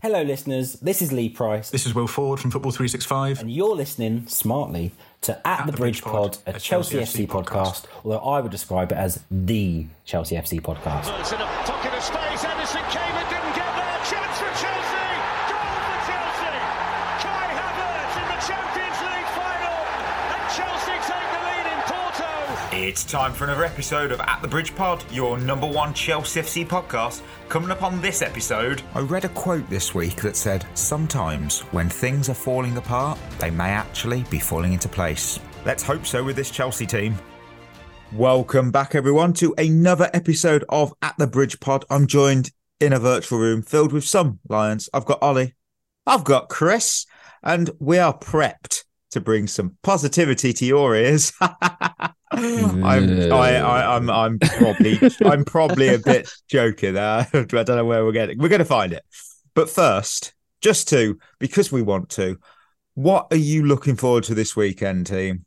Hello, listeners. This is Lee Price, This is Will Ford from Football 365. and you're listening smartly to At, the, Bridge Pod, a Chelsea, FC podcast, although I would describe it as the Chelsea FC podcast. It's time for another episode of At the Bridge Pod, your number one Chelsea FC podcast. Coming up on this episode, I read a quote this week that said, Sometimes when things are falling apart, they may actually be falling into place. Let's hope so with this Chelsea team. Welcome back, everyone, to another episode of At the Bridge Pod. I'm joined in a virtual room filled with some Lions. I've got Ollie, I've got Chris, and we are prepped to bring some positivity to your ears. I'm, I, I, I'm, I'm probably, I'm probably a bit joking. there. I don't know where we're getting. We're going to find it, but first, just to because we want to. What are you looking forward to this weekend, team?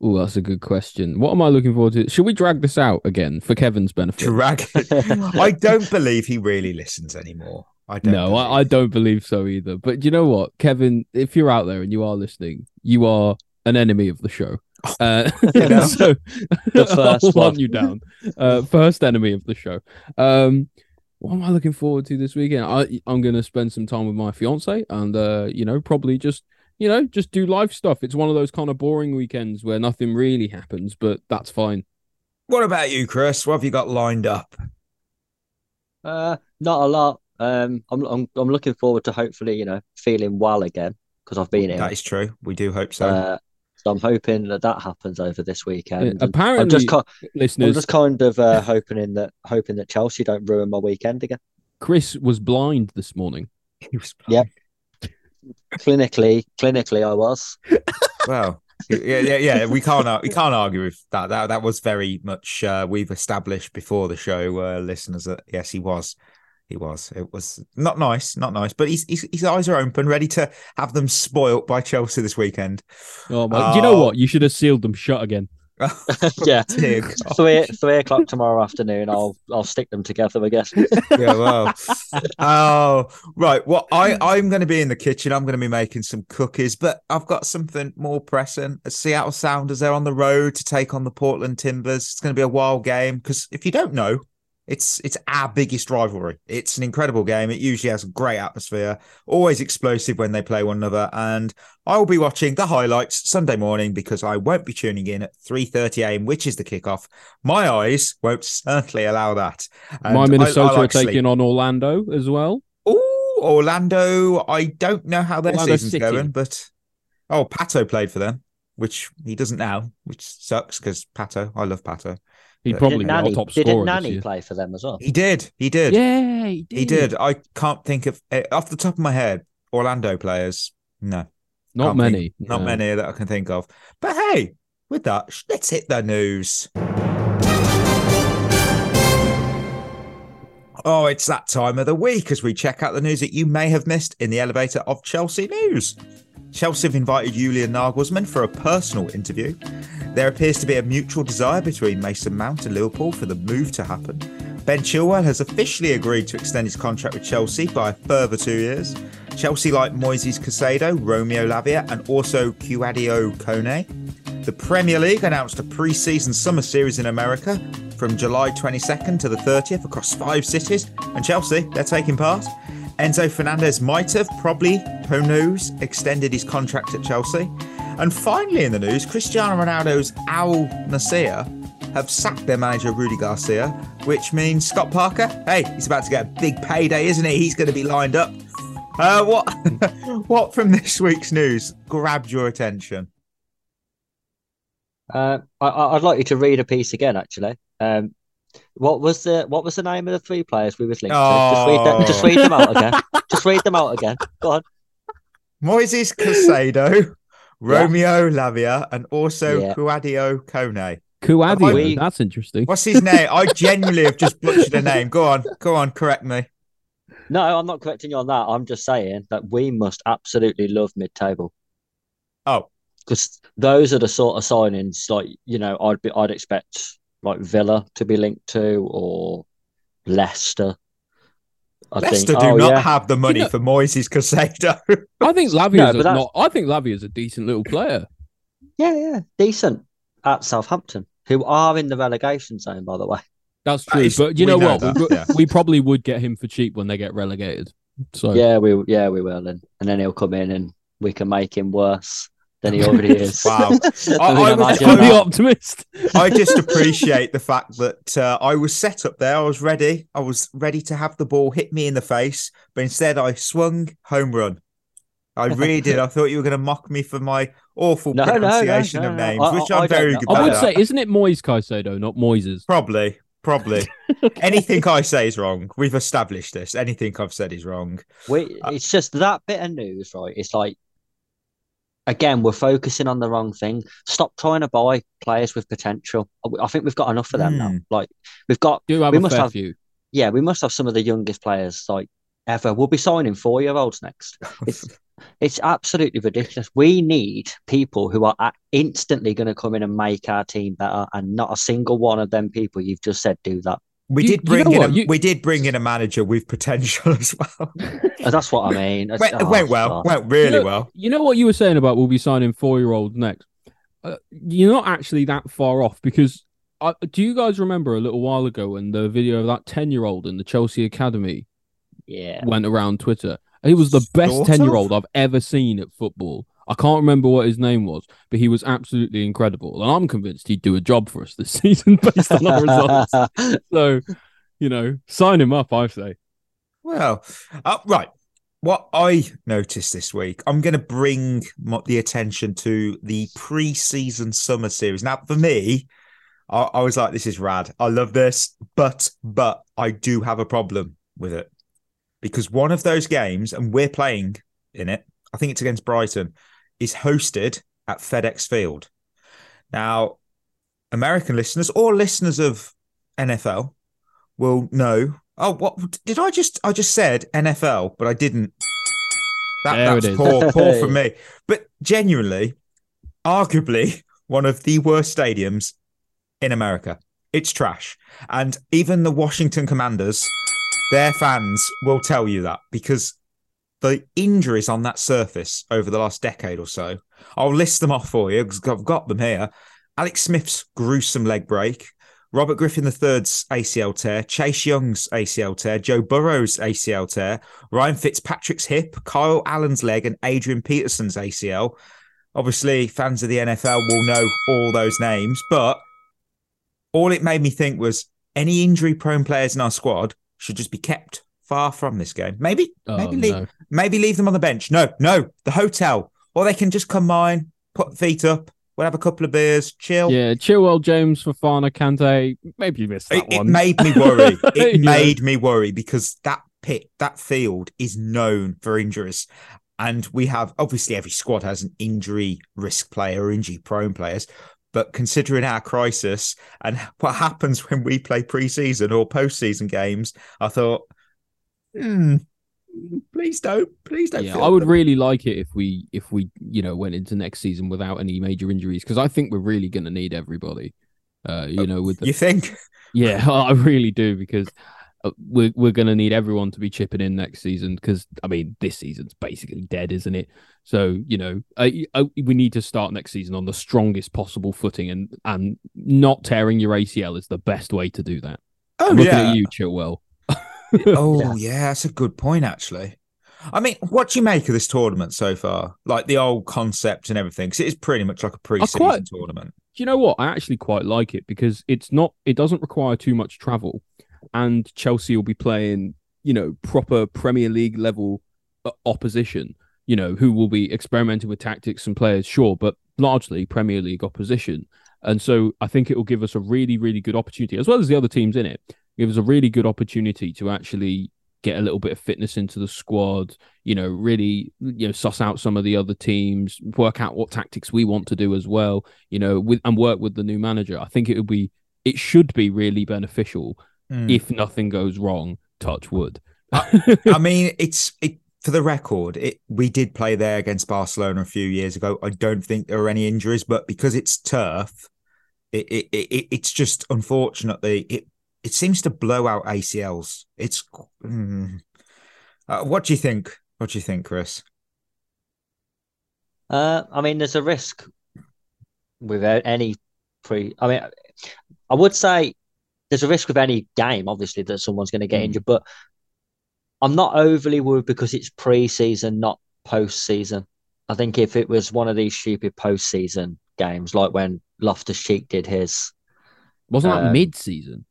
Oh, that's a good question. What am I looking forward to? Should we drag this out again for Kevin's benefit? Drag. I don't believe he really listens anymore. I don't. no, I, I don't believe so either. But you know what, Kevin, if you're out there and you are listening, you are an enemy of the show. Uh, so The first I'll one. you down. Uh, first enemy of the show. Um, what am I looking forward to this weekend? I I'm gonna spend some time with my fiance and uh, you know, probably just you know, just do life stuff. It's one of those kind of boring weekends where nothing really happens, but that's fine. What about you, Chris? What have you got lined up? Uh, not a lot. Um, I'm I'm I'm looking forward to hopefully you know feeling well again because I've been ill. That is true. We do hope so. Uh, so I'm hoping that that happens over this weekend. Yeah, apparently, I'm just ki- I'm just kind of uh, hoping in that hoping that Chelsea don't ruin my weekend again. Chris was blind this morning. He was- yeah. Clinically, clinically, I was. Well, yeah, yeah, yeah. We can't we can't argue with that. That that was very much uh, we've established before the show, uh, listeners. That yes, he was, he was. It was not nice, not nice. But he's, he's his eyes are open, ready to have them spoilt by Chelsea this weekend. Oh my! Do you know Oh. what? You should have sealed them shut again. yeah. Dear Three three o'clock tomorrow afternoon. I'll I'll stick them together. I guess. yeah, well. Oh, right. Well, I, I'm going to be in the kitchen. I'm going to be making some cookies, but I've got something more pressing. Seattle Sounders, they're on the road to take on the Portland Timbers. It's going to be a wild game because if you don't know, it's it's our biggest rivalry. It's an incredible game. It usually has a great atmosphere, always explosive when they play one another. And I will be watching the highlights Sunday morning because I won't be tuning in at 3:30 a.m., which is the kickoff. My eyes won't certainly allow that. And My I- Minnesota I like are taking sleep. on Orlando as well. Oh, Orlando. I don't know how their Orlando season's City. going, but oh, Pato played for them, which he doesn't now, which sucks because Pato. I love Pato. He'd Didn't probably didn't be Nanny, top didn't scorer this Nanny year. play for them as well? He did. He did. Yeah, he did. He did. I can't think of eh, off the top of my head Orlando players. No, Not can't many. think- not no. many that I can think of. But hey, with that, let's hit the news. Oh, it's that time of the week as we check out the news that you may have missed in the elevator of Chelsea News. Chelsea have invited Julian Nagelsmann for a personal interview. There appears to be a mutual desire between Mason Mount and Liverpool for the move to happen. Ben Chilwell has officially agreed to extend his contract with Chelsea by a further two years. Chelsea like Moises Casado, Romeo Lavia, and also Kouadio Kone. The Premier League announced a pre-season summer series in America from July 22nd to the 30th across five cities, and Chelsea, they're taking part. Enzo Fernandez might have, probably, who knows, extended his contract at Chelsea. And finally in the news, Cristiano Ronaldo's Al Nassr have sacked their manager Rudi Garcia, which means Scott Parker, hey, he's about to get a big payday, isn't he? He's going to be lined up. Uh, what, what from this week's news grabbed your attention? Uh, I, I'd like you to read a piece again, actually. Um, what was the what was the name of the three players we was linked to? Just read them, just Oh. read them out oh. again. just read them out again. Go on. Moises Casado, Romeo Lavia, and also Yeah. Kouadio Kone. Kouadio, We- that's interesting. What's his name? I genuinely have just butchered a name. Go on, go on, correct me. No, I'm not correcting you on that. I'm just saying that we must absolutely love mid-table Oh, because those are the sort of signings like you know I'd be I'd expect like Villa to be linked to or Leicester. I Leicester think. do oh, not yeah. have the money know- for Moises Casado. I think Lavia's No, a, not. I think Lavia's a decent little player. Yeah, yeah, decent at Southampton, who are in the relegation zone, by the way. That's true. is- but you know know what? that, we, yeah. we probably would get him for cheap when they get relegated. So Yeah, we yeah we will, and and then he'll come in and we can make him worse than he already is. Wow. I, mean, I was- imagine I'm the optimist. I just appreciate the fact that uh, I was set up there. I was ready. I was ready to have the ball hit me in the face, but instead I swung home run. I really did. I thought you were going to mock me for my awful No, no, no, pronunciation no, of names, I- which I- I'm I very know. good I at. would say, isn't it Moyes Caicedo, not Moises? Probably, probably. Anything I say is wrong. We've established this. Anything I've said is wrong. We, it's just that bit of news, right? It's like, again, we're focusing on the wrong thing. Stop trying to buy players with potential. I I think we've got enough of them now. Hmm. Like, we've got, Do have We a must fair have- few. yeah, we must have some of the youngest players like ever. We'll be signing four year olds next. It's, it's absolutely ridiculous. We need people who are instantly going to come in and make our team better, and not a single one of them people you've just said do that. We You- did you bring know in a, You- we did bring in a manager with potential as well. Uh, That's what I mean. It's- went, oh, went well. God. Went really You know- well. You know what you were saying about we'll be signing four year olds next? Uh, you're not actually that far off because I, do you guys remember a little while ago when the video of that 10 year old in the Chelsea Academy Yeah. went around Twitter? He was the best 10 year old. I've ever seen at football. I can't remember what his name was, but he was absolutely incredible. And I'm convinced he'd do a job for us this season based on our results. So, you know, sign him up, I say. Well, uh, right. What I noticed this week, I'm going to bring mo- the attention to the pre-season summer series. Now, for me, I, I was like, "This is rad. I love this," but but I do have a problem with it because one of those games, and we're playing in it. I think it's against Brighton, is hosted at FedEx Field. Now, American listeners or listeners of NFL will know. Oh, what did I just? I just said NFL, but I didn't. That, There that's is. poor, poor from me. But genuinely, arguably one of the worst stadiums in America. It's trash, and even the Washington Commanders, their fans will tell you that because the injuries on that surface over the last decade or so. I'll list them off for you because I've got them here. Alex Smith's gruesome leg break, Robert Griffin III's ACL tear, Chase Young's ACL tear, Joe Burrow's ACL tear, Ryan Fitzpatrick's hip, Kyle Allen's leg, and Adrian Peterson's ACL. Obviously, fans of the NFL will know all those names, but all it made me think was any injury prone players in our squad should just be kept far from this game. Maybe, Oh, maybe leave, no. Maybe leave them on the bench. No, no, the hotel, or they can just come mine, put feet up, we'll have a couple of beers, chill. Yeah, Chilwell, James, Fofana, Kante. Maybe you missed that It, it one. made me worry. It Yeah. made me worry because that pit, that field is known for injuries. And we have obviously every squad has an injury risk player or injury prone players. But considering our crisis and what happens when we play preseason or postseason games, I thought, hmm, please don't, please don't. yeah, I would them. really like it if we if we you know went into next season without any major injuries because I think we're really going to need everybody. Uh, you know, with the, You think? yeah, I really do because uh, we're we're going to need everyone to be chipping in next season because I mean this season's basically dead, isn't it? So you know, uh, uh, we need to start next season on the strongest possible footing, and and not tearing your ACL is the best way to do that. Oh, Looking yeah. at you, Chilwell. oh Yeah. yeah. that's a good point actually. I mean, what do you make of this tournament so far? Like the old concept and everything, because it is pretty much like a pre-season quite- tournament. Do you know what? I actually quite like it because it's not. It doesn't require too much travel, and Chelsea will be playing, you know, proper Premier League level uh, opposition. You know, who will be experimenting with tactics and players, sure, but largely Premier League opposition. And so I think it will give us a really, really good opportunity, as well as the other teams in it. Give us a really good opportunity to actually get a little bit of fitness into the squad. You know, really, you know, suss out some of the other teams, work out what tactics we want to do as well you know, with and work with the new manager. I think it would be, it should be really beneficial Mm. if nothing goes wrong. Touch wood. I mean, it's it for the record. It we did play there against Barcelona a few years ago. I don't think there were any injuries, but because it's turf, it it, it it's just unfortunately it it seems to blow out ACLs. It's mm, Uh, what do you think? What do you think, Chris? Uh, I mean, there's a risk with any pre. I mean, I would say there's a risk with any game, obviously, that someone's going to get Mm. injured, but I'm not overly worried because it's pre-season, not post-season. I think if it was one of these stupid post-season games, like when Loftus Cheek did his Wasn't that Um, mid-season?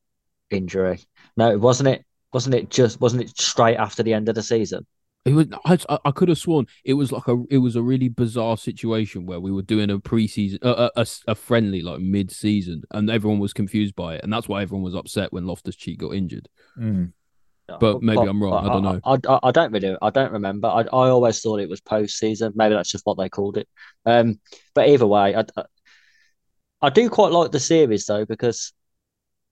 Injury, no, wasn't it? Wasn't it just? Wasn't it straight after the end of the season? It was. I, I- I could have sworn it was like a. It was a really bizarre situation where we were doing a preseason, uh, a, a, a friendly like mid-season, and everyone was confused by it, and that's why everyone was upset when Loftus Cheek got injured. Mm. But maybe I'm wrong, I don't know. I, I, I don't really. I don't remember. I, I always thought it was post season. Maybe that's just what they called it. Um, but either way, I, I, I do quite like the series though because,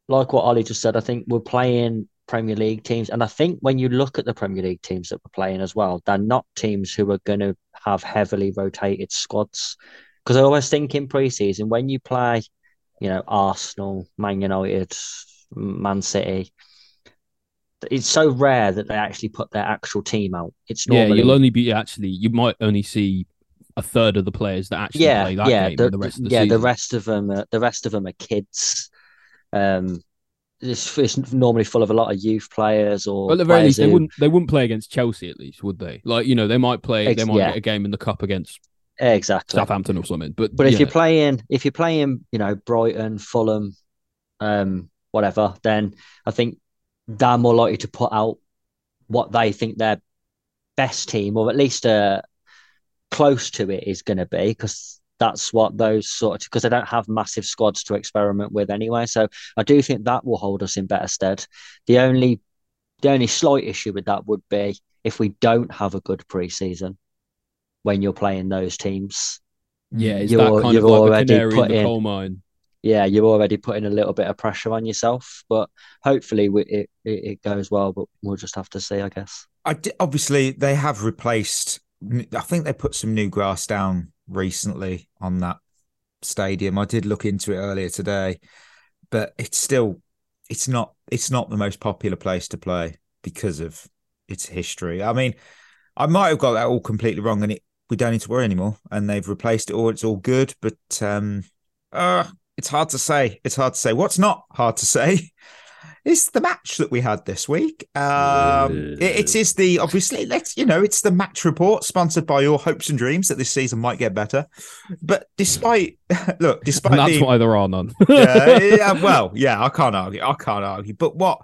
like what Ollie just said, I think we're playing Premier League teams, and I think when you look at the Premier League teams that we're playing as well, they're not teams who are going to have heavily rotated squads. Because I always think in pre-season when you play, you know, Arsenal, Man United, Man City it's so rare that they actually put their actual team out. It's normally Yeah, you'll only be actually. You might only see a third of the players that actually yeah, play that yeah, game. the, and the rest of the yeah, season. the rest of them, are, the rest of them are kids. Um, it's, it's normally full of a lot of youth players or at the very least, they who- wouldn't. They wouldn't play against Chelsea, at least, would they? Like you know, they might play. Ex- They might yeah. get a game in the cup against exactly. Southampton or something. But But if yeah. you're playing, if you're playing, you know, Brighton, Fulham, um, whatever, then I think they're more likely to put out what they think their best team, or at least uh, close to it, is going to be, because that's what those sort of because they don't have massive squads to experiment with anyway. So I do think that will hold us in better stead. The only, the only slight issue with that would be if we don't have a good preseason when you're playing those teams. yeah, it's you're- that kind you've of like the already canary in put the in- coal mine. yeah, you're already putting a little bit of pressure on yourself, but hopefully we, it, it it goes well. But we'll just have to see, I guess. I obviously they have replaced. I think they put some new grass down recently on that stadium. I did look into it earlier today, but it's still it's not it's not the most popular place to play because of its history. I mean, I might have got that all completely wrong, and it we don't need to worry anymore. And they've replaced it all. It's all good, but um, uh, it's hard to say. It's hard to say. What's not hard to say is the match that we had this week. Um, it, it is the obviously let's you know it's the match report sponsored by your hopes and dreams that this season might get better. But despite look, despite And that's being, why there are none. yeah, yeah, well, yeah, I can't argue. I can't argue. But what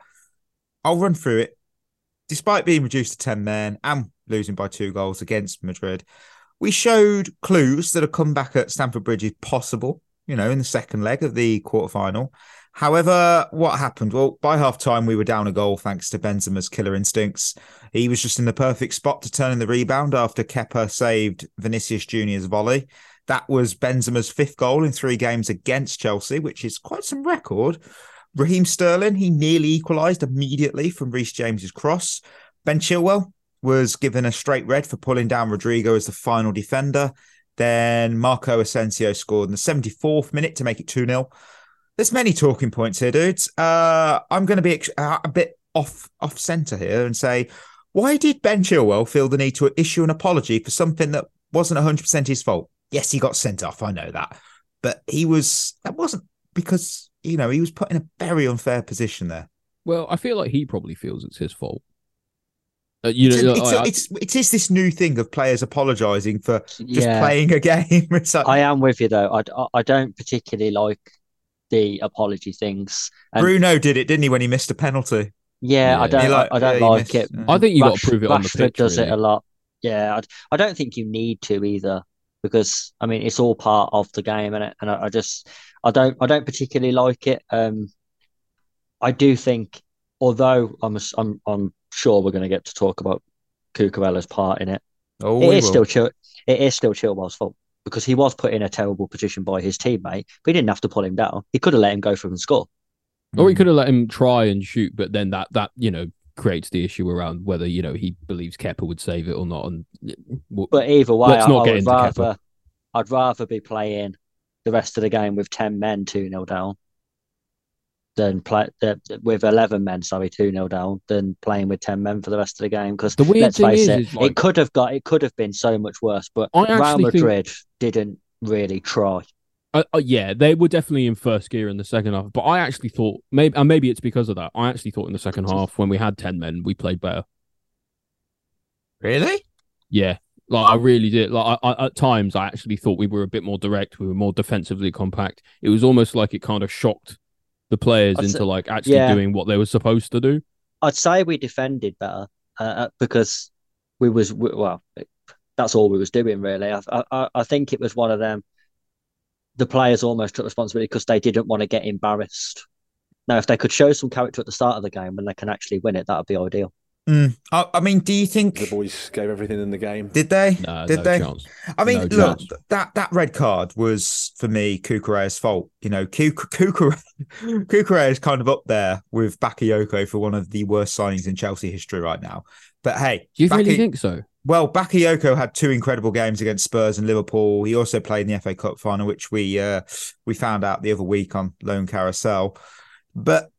I'll run through it. Despite being reduced to 10 men and losing by two goals against Madrid, we showed clues that a comeback at Stamford Bridge is possible, you know, in the second leg of the quarterfinal. However, what happened? Well, by half time, we were down a goal thanks to Benzema's killer instincts. He was just in the perfect spot to turn in the rebound after Kepa saved Vinicius Junior's volley. That was Benzema's fifth goal in three games against Chelsea, which is quite some record. Raheem Sterling, he nearly equalised immediately from Reece James's cross. Ben Chilwell was given a straight red for pulling down Rodrigo as the final defender. Then Marco Asensio scored in the 74th minute to make it 2 0. There's many talking points here, dudes. Uh, I'm going to be ex- uh, a bit off off centre here and say, why did Ben Chilwell feel the need to issue an apology for something that wasn't 100% his fault? Yes, he got sent off. I know that. But he was, that wasn't because, you know, he was put in a very unfair position there. well, I feel like he probably feels it's his fault. Uh, you It's, know, a- it's, a- I- I- it's, it is this new thing of players apologising for just yeah, playing a game. Like, I am with you though. I, I- I don't particularly like the apology things. And Bruno did it, didn't he, when he missed a penalty? yeah, I don't like- I don't yeah, he like missed- it. yeah. I think you got Rash- to prove it on the Rashford pitch. does really. it a lot. Yeah, I, I don't think you need to either because I mean it's all part of the game and and I, I just I don't I don't particularly like it. Um, I do think although I'm I'm I'm sure we're going to get to talk about Cucurella's part in it. Oh, It we is will. still Chil- it is still Chilwell's fault because he was put in a terrible position by his teammate, but he didn't have to pull him down. He could have let him go through and score. Or he hmm. could have let him try and shoot, but then that that you know creates the issue around whether you know he believes Kepa would save it or not. And well, But either way, Let's not I get would into Kepa. rather I'd rather be playing the rest of the game with ten men two 0 down than play the, with eleven men, sorry, two 0 down, than playing with ten men for the rest of the game. Because The weird let's thing face is- it, is, like- it could have got it could have been so much worse. But Real actually think- Madrid didn't really try. Uh, uh, yeah, they were definitely in first gear in the second half, but I actually thought maybe and maybe it's because of that. I actually thought in the second half when we had ten men, we played better. Really? Yeah, like I really did. Like I, I, at times, I actually thought we were a bit more direct. We were more defensively compact. It was almost like it kind of shocked the players I'd say- into like actually yeah. doing what they were supposed to do. I'd say we defended better uh, uh, because we was we, well. That's all we was doing really. I, I I think it was one of them. The players almost took responsibility because they didn't want to get embarrassed. Now, if they could show some character at the start of the game when they can actually win it, that would be ideal. Mm. I, I mean, do you think The boys gave everything in the game. did they? No, did no they? chance. I mean, No look, chance. that that red card was for me Cucurella's fault. You know, Kuk- Kukure Kukureya is kind of up there with Bakayoko for one of the worst signings in Chelsea history right now. But hey, Do you really think so? well, Bakayoko had two incredible games against Spurs and Liverpool. He also played in the FA Cup final, which we uh, we found out the other week on Loan Carousel. But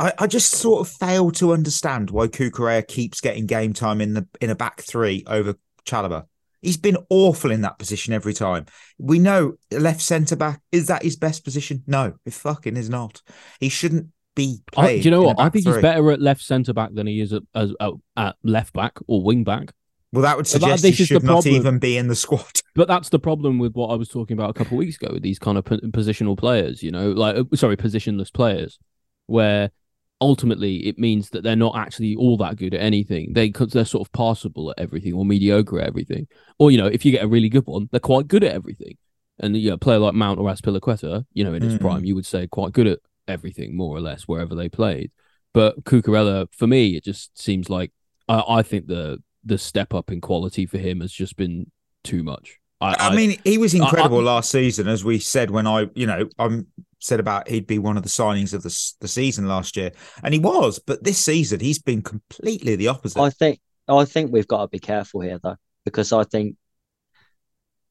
I, I just sort of fail to understand why Cucurella keeps getting game time in the in a back three over Chalobah. He's been awful in that position every time. We know left centre back is that his best position? No, it fucking is not. He shouldn't be I, do you know what? I think three. he's better at left centre back than he is at, as, at, at left back or wing back. Well, that would that- suggest this he should not problem. even be in the squad. But that's the problem with what I was talking about a couple of weeks ago with these kind of positional players, you know, like, uh, sorry, positionless players, where ultimately it means that they're not actually all that good at anything. They they're sort of passable at everything or mediocre at everything. Or, you know, if you get a really good one, they're quite good at everything. And, you know, a player like Mount or Azpilicueta, you know, in his Mm. prime, you would say quite good at everything, more or less, wherever they played. But Cucurella, for me, it just seems like I, I think the the step up in quality for him has just been too much. I, I mean, he was incredible I- last season, as we said when I, you know, I'm said about he'd be one of the signings of the the season last year, and he was. But this season, he's been completely the opposite. I think I think we've got to be careful here though, because I think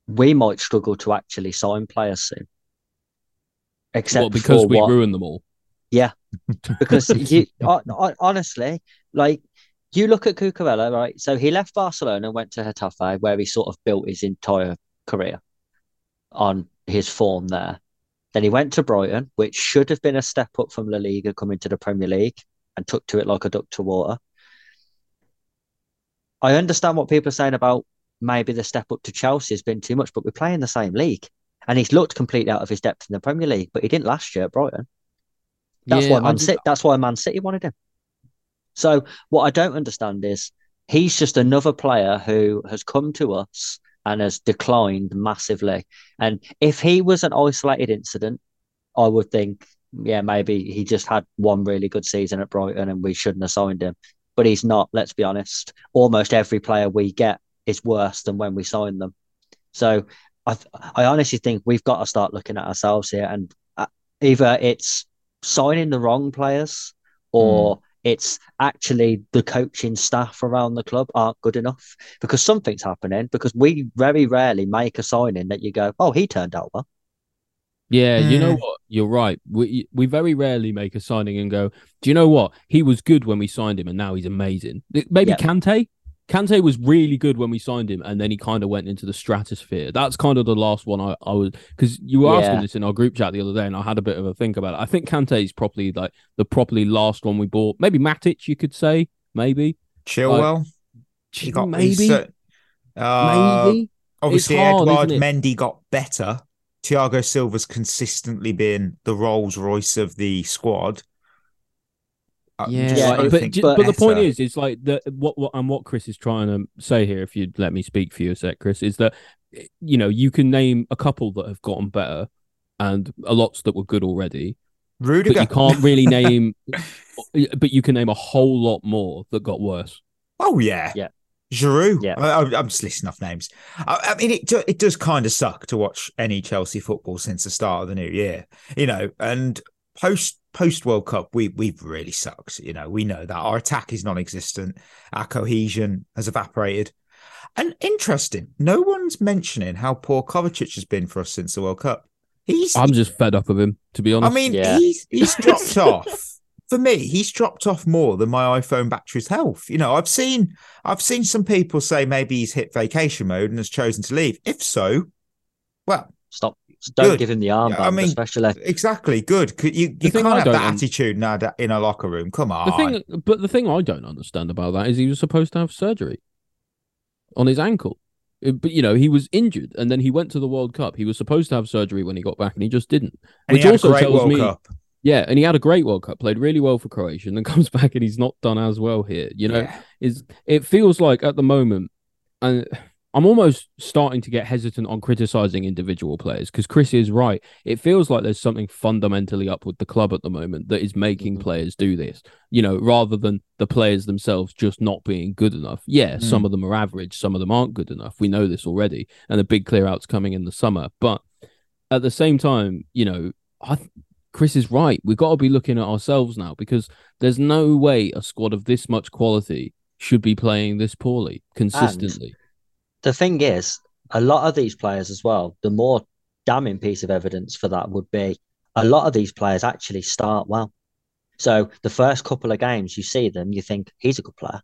we might struggle to actually sign players soon. Except well, because for we what, ruined them all. Yeah, because you I, I, honestly, like you look at Cucurella, right? So he left Barcelona and went to Getafe, where he sort of built his entire career on his form there. Then he went to Brighton, which should have been a step up from La Liga coming to the Premier League, and took to it like a duck to water. I understand what people are saying about maybe the step up to Chelsea has been too much, but we're playing the same league. And he's looked completely out of his depth in the Premier League, but he didn't last year at Brighton. That's Yeah, why Man City. That's why Man City wanted him. So what I don't understand is he's just another player who has come to us and has declined massively. And if he was an isolated incident, I would think, yeah, maybe he just had one really good season at Brighton and we shouldn't have signed him. But he's not. Let's be honest. Almost every player we get is worse than when we signed them. So I, I honestly think we've got to start looking at ourselves here, and uh, either it's signing the wrong players or it's actually the coaching staff around the club aren't good enough because something's happening because we very rarely make a signing that you go, oh, he turned out well. Yeah, you know Mm. what? You're right. We we very rarely make a signing and go, do you know what? He was good when we signed him, and now he's amazing. Maybe Yeah. Kante. Kante was really good when we signed him, and then he kind of went into the stratosphere. That's kind of the last one I, I was because you were asking Yeah. this in our group chat the other day, and I had a bit of a think about it. I think Kante is probably like the properly last one we bought. Maybe Matic, you could say, maybe, Chilwell, he got maybe, uh, uh, maybe. Obviously, hard, isn't Mendy got better. Thiago Silva's consistently been the Rolls Royce of the squad. I Yeah, like, don't but, but the point better. is, it's like the what what and what Chris is trying to say here. If you'd let me speak for you a sec, Chris, is that eh, you know you can name a couple that have gotten better and a lots that were good already, Rudiger. but you can't really name. but you can name a whole lot more that got worse. Oh yeah, Yeah. Giroud. Yeah. I, I- I'm just listing off names. I, I mean, it it does kind of suck to watch any Chelsea football since the start of the new year. You know, and post post World Cup, we we've really sucked. You know, we know that our attack is non-existent. Our cohesion has evaporated. And interesting, no one's mentioning how poor Kovacic has been for us since the World Cup. He's I'm just fed up of him, to be honest. I mean, Yeah. he's he's dropped off. For me, he's dropped off more than my iPhone battery's health. You know, I've seen I've seen some people say maybe he's hit vacation mode and has chosen to leave. If so, well, Stop. Don't Good. give him the armband, I mean, especially. exactly good. You you can't have that un- attitude in a, in a locker room. Come on. The thing, but the thing I don't understand about that is he was supposed to have surgery on his ankle. Uh, But you know, he was injured, and then he went to the World Cup. He was supposed to have surgery when he got back, and he just didn't. and Which he had also a great tells World me, Cup. yeah, and he had a great World Cup, played really well for Croatia, and then comes back and he's not done as well here. You know, Yeah. is it feels like at the moment, and I'm almost starting to get hesitant on criticizing individual players because Chris is right. It feels like there's something fundamentally up with the club at the moment that is making Mhm. players do this, you know, rather than the players themselves just not being good enough. Yeah, some of them are average, some of them aren't good enough. We know this already, and the big clear out's coming in the summer. But at the same time, you know, I th- Chris is right. We've got to be looking at ourselves now because there's no way a squad of this much quality should be playing this poorly consistently. The thing is, a lot of these players as well, the more damning piece of evidence for that would be a lot of these players actually start well. So the first couple of games you see them, you think he's a good player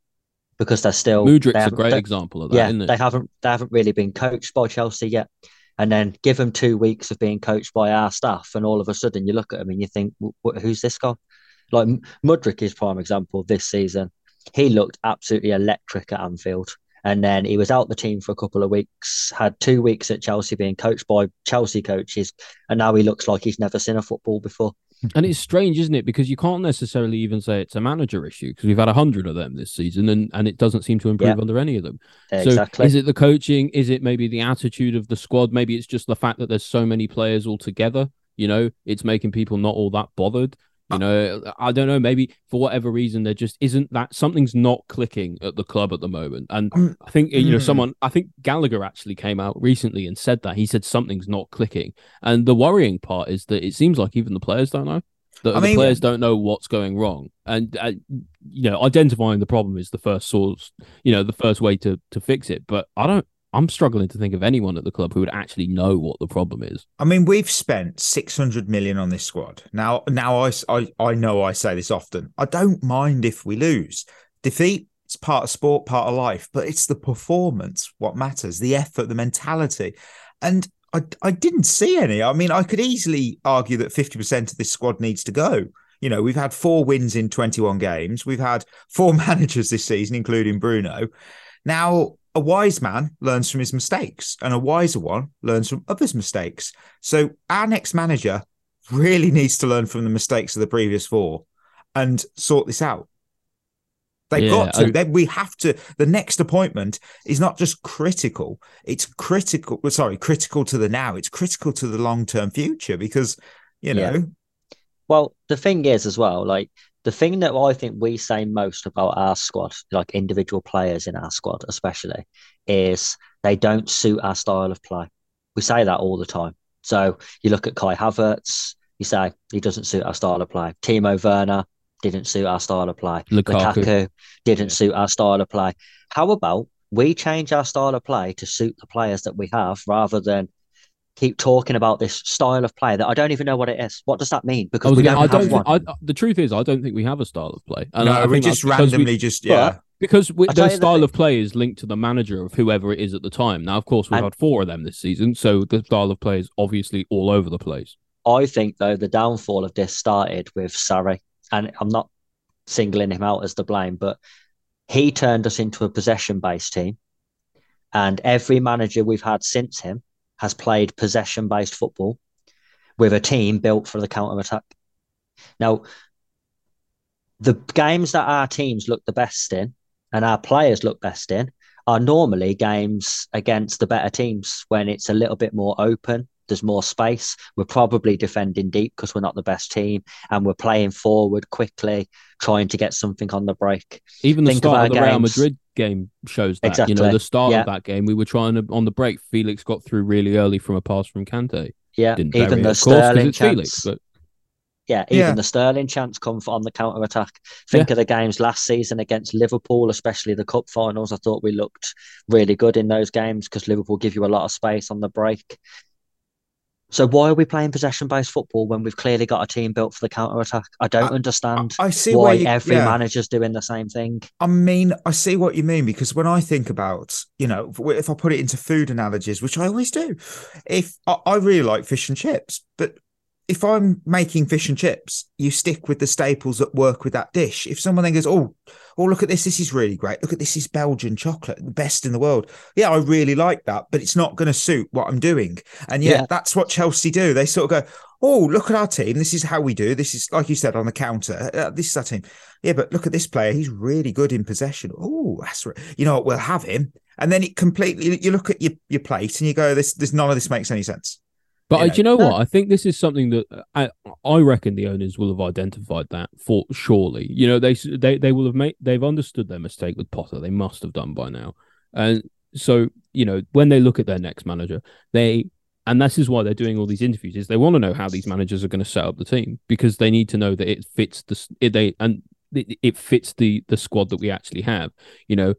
because they're still Mudryk's they a great example of that, yeah, isn't it? they haven't they haven't really been coached by Chelsea yet. And then give them two weeks of being coached by our staff, and all of a sudden you look at them and you think, "Wh- wh- "Who's this guy?" Like M- Mudryk is prime example this season. He looked absolutely electric at Anfield, and then he was out the team for a couple of weeks. Had two weeks at Chelsea being coached by Chelsea coaches, and now he looks like he's never seen a football before. And it's strange, isn't it? Because you can't necessarily even say it's a manager issue because we've had a hundred of them this season, and, and it doesn't seem to improve Yeah. under any of them. Exactly. So is it the coaching? Is it maybe the attitude of the squad? Maybe it's just the fact that there's so many players all together. You know, it's making people not all that bothered. You know, I don't know. Maybe for whatever reason, there just isn't that something's not clicking at the club at the moment. And Um, I think you know mm. someone. I think Gallagher actually came out recently and said that he said something's not clicking. And the worrying part is that it seems like even the players don't know. The, the mean- players don't know what's going wrong, and uh, you know, identifying the problem is the first source. You know, the first way to to fix it. But I don't. I'm struggling to think of anyone at the club who would actually know what the problem is. I mean, we've spent 600 million on this squad. Now, now I, I, I know I say this often. I don't mind if we lose. Defeat, it's part of sport, part of life, but it's the performance what matters, the effort, the mentality. And I, I didn't see any. I mean, I could easily argue that 50% of this squad needs to go. You know, we've had four wins in 21 games. We've had four managers this season, including Bruno. Now, a wise man learns from his mistakes, and a wiser one learns from others' mistakes. So, our next manager really needs to learn from the mistakes of the previous four and sort this out. They've Yeah, got to. I- They, we have to. The next appointment is not just critical; it's critical. Sorry, critical to the now. It's critical to the long-term future because you Yeah. know Well, the thing is as well, like the thing that I think we say most about our squad, like individual players in our squad, especially, is they don't suit our style of play. We say that all the time. So you look at Kai Havertz, you say he doesn't suit our style of play. Timo Werner didn't suit our style of play. Lukaku. Lukaku didn't Yeah. suit our style of play. How about we change our style of play to suit the players that we have rather than keep talking about this style of play that I don't even know what it is. What does that mean? I Because was we don't I have don't. one. think- I, the truth is, I don't think we have a style of play. And no, I, I we think just that's because we- randomly just yeah. Because we, I tell the style of play is linked to the manager of whoever it is at the time. Now, of course, we've And- had four of them this season, so the style of play is obviously all over the place. I think though the downfall of this started with Sarri, and I'm not singling him out as the blame, but he turned us into a possession-based team, and every manager we've had since him has played possession-based football with a team built for the counter-attack. Now, the games that our teams look the best in and our players look best in are normally games against the better teams when it's a little bit more open. There's more space. We're probably defending deep because we're not the best team, and we're playing forward quickly, trying to get something on the break. Even the Think of start our of the Real. Madrid game shows that. You know, the start Yeah. of that game, we were trying to on the break. Felix got through really early from a pass from Kante. Yeah, Didn't even the of course, 'cause Sterling it's chance. Felix, but Yeah, even Yeah. the Sterling chance come on the counter attack. Think of the games last season against Liverpool, especially the cup finals. I thought we looked really good in those games because Liverpool give you a lot of space on the break. So why are we playing possession-based football when we've clearly got a team built for the counter attack? I don't I- understand I see why you, every yeah. manager's doing the same thing. I mean, I see what you mean because when I think about, you know, if I put it into food analogies, which I always do, if I, I really like fish and chips, but if I'm making fish and chips, you stick with the staples that work with that dish. If someone then goes, "Oh, oh, look at this! This is really great. Look at this! Is Belgian chocolate the best in the world?" Yeah, I really like that, but it's not going to suit what I'm doing. And yet, Yeah. that's what Chelsea do. They sort of go, "Oh, look at our team. This is how we do. This is like you said on the counter. Uh, this is our team." Yeah, but look at this player. He's really good in possession. Oh, that's right. You know what? We'll have him. And then it completely. You look at your, your plate and you go, "This, this, none of this makes any sense." But You I, know, do you know what? I think this is something that uh, I I reckon the owners will have identified that for surely. You know, they they they will have made they've understood their mistake with Potter. They must have done by now, and so you know when they look at their next manager, they and this is why they're doing all these interviews is they want to know how these managers are going to set up the team because they need to know that it fits the it, they and it, it fits the the squad that we actually have. You know,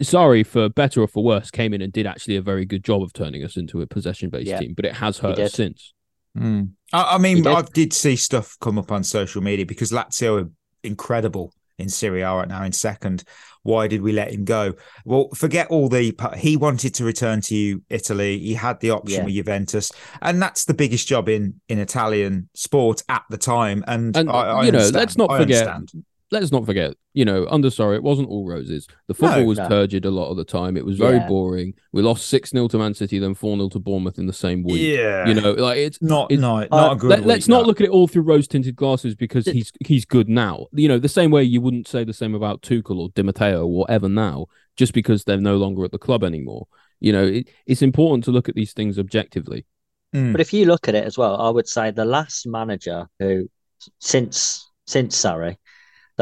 sorry for better or for worse, came in and did actually a very good job of turning us into a possession based Yeah, team, but it has hurt us since. Hmm. I, I mean, did. I did see stuff come up on social media because Lazio are incredible in Serie A right now in second. Why did we let him go? Well, forget all the. He wanted to return to Italy. He had the option Yeah. with Juventus, and that's the biggest job in in Italian sport at the time. And, And I, I you know, understand. let's not I forget. understand. Let's not forget. You know, under sorry, it wasn't all roses. The football No, was no. turgid a lot of the time. It was very Yeah. boring. We lost six 0 to Man City, then four 0 to Bournemouth in the same week. Yeah, You know, like it's not it- not uh, not a good. Let, us week, not that. look at it all through rose tinted glasses because It- he's he's good now. You know, the same way you wouldn't say the same about Tuchel or Di Matteo or whatever now, just because they're no longer at the club anymore. You know, it, it's important to look at these things objectively. Mm. But if you look at it as well, I would say the last manager who, since since Sarri,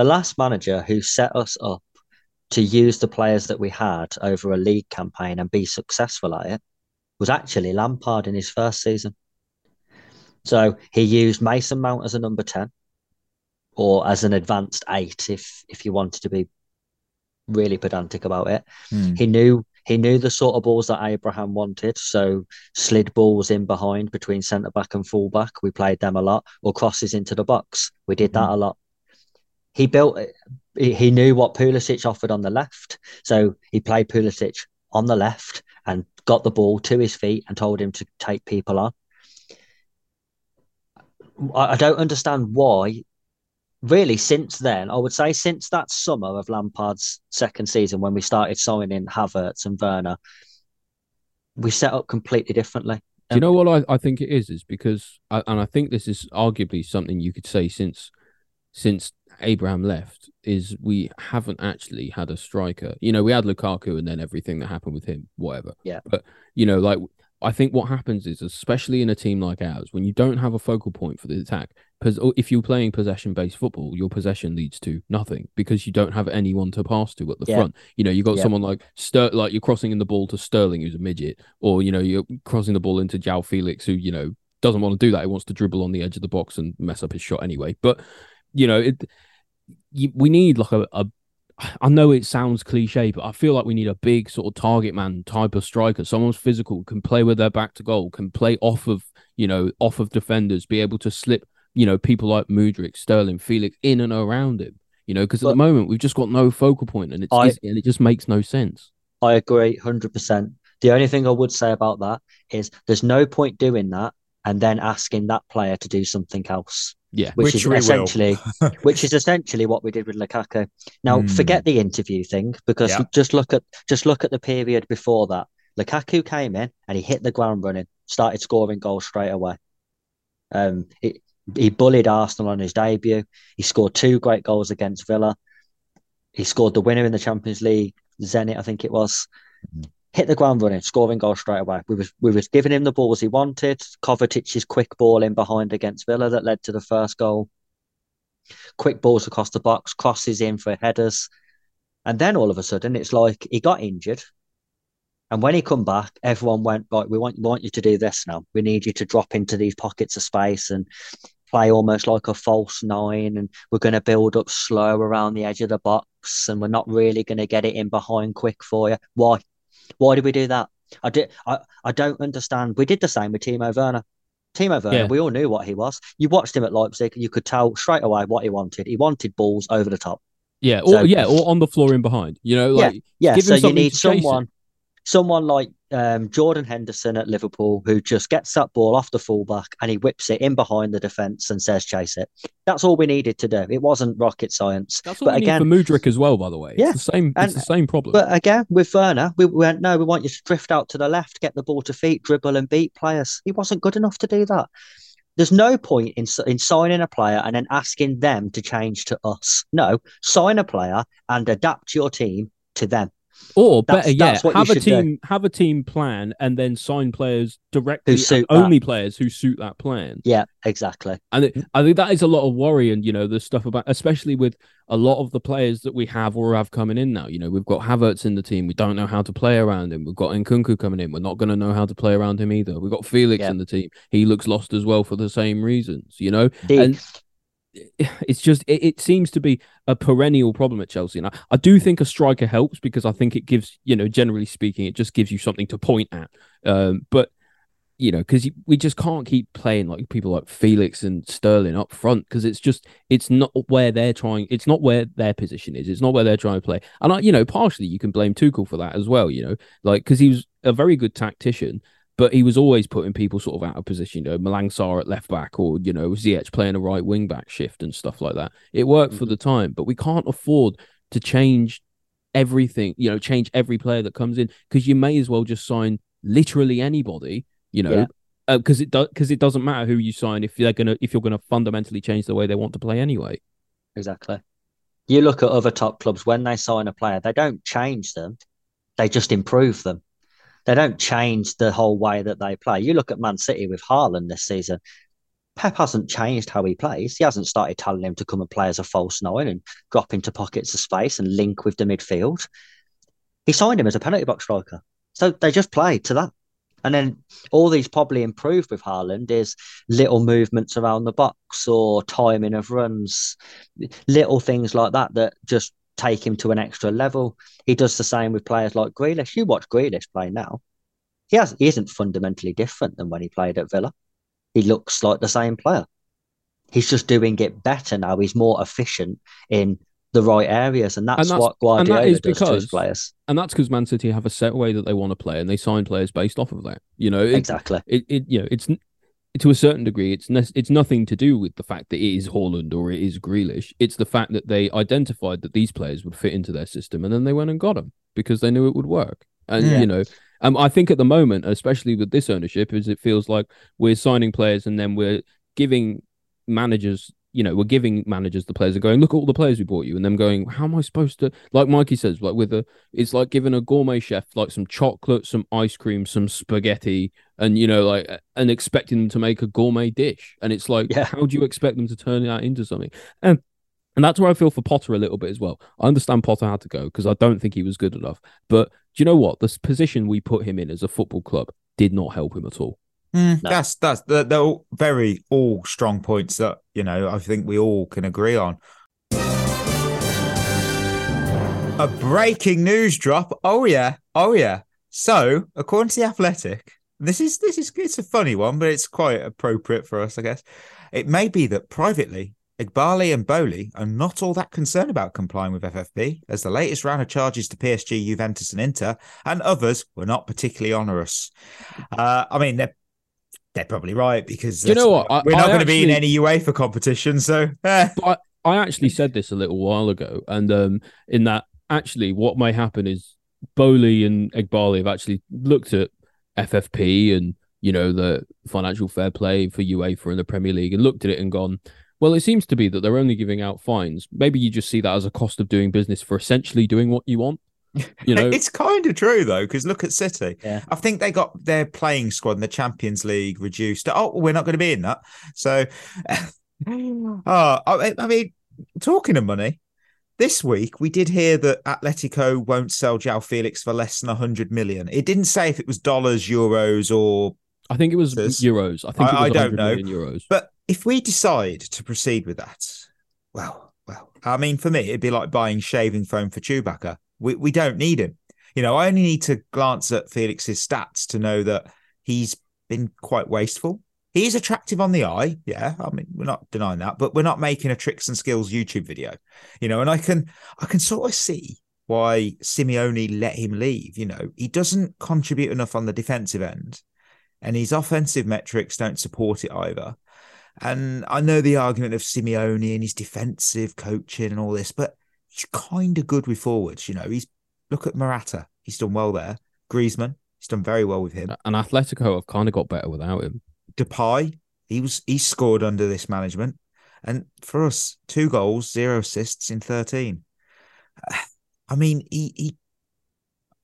the last manager who set us up to use the players that we had over a league campaign and be successful at it was actually Lampard in his first season. So he used Mason Mount as a number ten, or as an advanced eight, if if you wanted to be really pedantic about it. Mm. He knew he knew the sort of balls that Abraham wanted. So slid balls in behind between centre back and full back. We played them a lot, or crosses into the box. We did that a lot. He built. He knew what Pulisic offered on the left, so he played Pulisic on the left and got the ball to his feet and told him to take people on. I, don't understand why. Really, since then, I would say since that summer of Lampard's second season, when we started signing in Havertz and Werner, we set up completely differently. Do you know what I, I think it is? Is because, and I think this is arguably something you could say since since Abraham left, is we haven't actually had a striker. You know, we had Lukaku, and then everything that happened with him, whatever. Yeah. But you know, like I think what happens is, especially in a team like ours, when you don't have a focal point for the attack, because if you're playing possession based football, your possession leads to nothing because you don't have anyone to pass to at the Yeah. front. You know, you got Yeah. someone like Ster, like you're crossing in the ball to Sterling, who's a midget, or you know, you're crossing the ball into João Felix, who you know doesn't want to do that. He wants to dribble on the edge of the box and mess up his shot anyway. But you know, it you, we need like a, a. I know it sounds cliche, but I feel like we need a big sort of target man type of striker. Someone's physical, can play with their back to goal, can play off of you know off of defenders, be able to slip you know people like Mudryk, Sterling, Felix in and around him. You know, because at the moment we've just got no focal point, and it's I- easy, and it just makes no sense. I agree 100%. The only thing I would say about that is there's no point doing that and then asking that player to do something else, Yeah, which, Which is we will. essentially which is essentially what we did with Lukaku. Now, Hmm. forget the interview thing because Yeah. just look at just look at the period before that. Lukaku came in and he hit the ground running, started scoring goals straight away. Um, he, he bullied Arsenal on his debut. He scored two great goals against Villa. He scored the winner in the Champions League, Zenit, I think it was. Hit the ground running, scoring goals straight away. We was we was giving him the balls he wanted. Kovacic quick ball in behind against Villa that led to the first goal. Quick balls across the box, crosses in for headers, and then all of a sudden it's like he got injured. And when he come back, everyone went right. We want we want you to do this now. We need you to drop into these pockets of space and play almost like a false nine. And we're going to build up slow around the edge of the box, and we're not really going to get it in behind quick for you. Why? Why did we do that? I did. I, I don't understand. We did the same with Timo Werner. Timo Werner, Yeah. we all knew what he was. You watched him at Leipzig, you could tell straight away what he wanted. He wanted balls over the top. Yeah, or So- yeah, or on the floor in behind. You know, like Yeah, Give him so you need someone, someone like um, Jordan Henderson at Liverpool who just gets that ball off the fullback and he whips it in behind the defence and says, "Chase it." That's all we needed to do. It wasn't rocket science. that's what but we again, need for Mudryk as well. By the way, Yeah, it's the same. and- it's the same problem. but again, with Werner, we went, no, we want you to drift out to the left, get the ball to feet, dribble and beat players. He wasn't good enough to do that. There's no point in, in signing a player and then asking them to change to us. No, sign a player and adapt your team to them. Or That's- better yet, that's what you have a should do. team have a team plan and then sign players directly, and suit that. only players who suit that plan. Yeah, exactly. And it, I think that is a lot of worry, and you know the stuff about, especially with a lot of the players that we have or have coming in now. You know, we've got Havertz in the team. We don't know how to play around him. We've got Nkunku coming in. We're not going to know how to play around him either. We've got Felix Yeah. in the team. He looks lost as well for the same reasons. You know, The- and it's just it, it seems to be a perennial problem at Chelsea. And I, I do think a striker helps because I think it gives you know generally speaking it just gives you something to point at. Um, but you know because we just can't keep playing like people like Felix and Sterling up front because it's just it's not where they're trying. It's not where their position is. It's not where they're trying to play. And I, you know, partially you can blame Tuchel for that as well. You know, like because he was a very good tactician but he was always putting people sort of out of position. You know, Malang at left back, or you know, Ziyech playing a right wing back shift and stuff like that. It worked for mm-hmm. the time, but we can't afford to change everything. You know, change every player that comes in because you may as well just sign literally anybody. You know, Yeah. Uh, because it does because it doesn't matter who you sign if they're gonna if you're gonna fundamentally change the way they want to play anyway. Exactly. You look at other top clubs when they sign a player, they don't change them, they just improve them. They don't change the whole way that they play. You look at Man City with Haaland this season. Pep hasn't changed how he plays. He hasn't started telling him to come and play as a false nine and drop into pockets of space and link with the midfield. He signed him as a penalty box striker. So they just play to that. And then all these probably improved with Haaland is little movements around the box or timing of runs, little things like that that just take him to an extra level. He does the same with players like Grealish. You watch Grealish play now. He has he isn't fundamentally different than when he played at Villa. He looks like the same player. He's just doing it better now. He's more efficient in the right areas, and that's, And that's- what that Guardiola is does to his because- players. And that's because Man City have a set way that they want to play, and they sign players based off of that. You know, it, Exactly. it, it you know it's to a certain degree it's ne- it's nothing to do with the fact that it is Haaland or it is Grealish. It's the fact that they identified that these players would fit into their system, and then they went and got them because they knew it would work. And Yeah. you know, um, I think at the moment, especially with this ownership, is it feels like we're signing players and then we're giving managers. You know, we're giving managers the players and going, look at all the players we bought you, and them going, how am I supposed to? Like Mikey says, like with a, it's like giving a gourmet chef like some chocolate, some ice cream, some spaghetti, and you know like and expecting them to make a gourmet dish and it's like Yeah. how do you expect them to turn that into something and and that's where I feel for Potter a little bit as well. I understand Potter had to go because I don't think he was good enough. But do you know what? This position we put him in as a football club did not help him at all. Mm, No. That's that's they're, they're all very all strong points that you know I think we all can agree on. A breaking news drop. Oh yeah, oh yeah. So according to the Athletic, this is this is it's a funny one, but it's quite appropriate for us, I guess. It may be that privately, Eghbali and Boehly are not all that concerned about complying with FFP, as the latest round of charges to PSG, Juventus, and Inter, and others were not particularly onerous. Uh, I mean, they're they're probably right because you know what? I- we're not I going to be in any UEFA competition, so eh. But I, I actually said this a little while ago, and um, in that actually what may happen is Boehly and Eghbali have actually looked at FFP and you know the financial fair play for UEFA and the Premier League and looked at it and gone, well, it seems to be that they're only giving out fines. Maybe you just see that as a cost of doing business for essentially doing what you want. You know, it's kind of true though, because look at City. Yeah. I think they got their playing squad in the Champions League reduced. Oh, we're not going to be in that. So, oh, I, I mean, talking of money, this week we did hear that Atletico won't sell João Felix for less than hundred million. It didn't say if it was dollars, euros, or I think it was euros. I think I- it was I don't know. euros. But if we decide to proceed with that, well, well, I mean, for me, it'd be like buying shaving foam for Chewbacca. We we don't need him. You know, I only need to glance at Felix's stats to know that he's been quite wasteful. He is attractive on the eye. Yeah, I mean, we're not denying that, but we're not making a tricks and skills YouTube video, you know. And I can, I can sort of see why Simeone let him leave. You know, he doesn't contribute enough on the defensive end, and his offensive metrics don't support it either. And I know the argument of Simeone and his defensive coaching and all this, but he's kind of good with forwards. You know, he's look at Morata, he's done well there. Griezmann, he's done very well with him. And Atletico have kind of got better without him. Depay, he was he scored under this management, and for us, two goals, zero assists in thirteen. I mean, he, he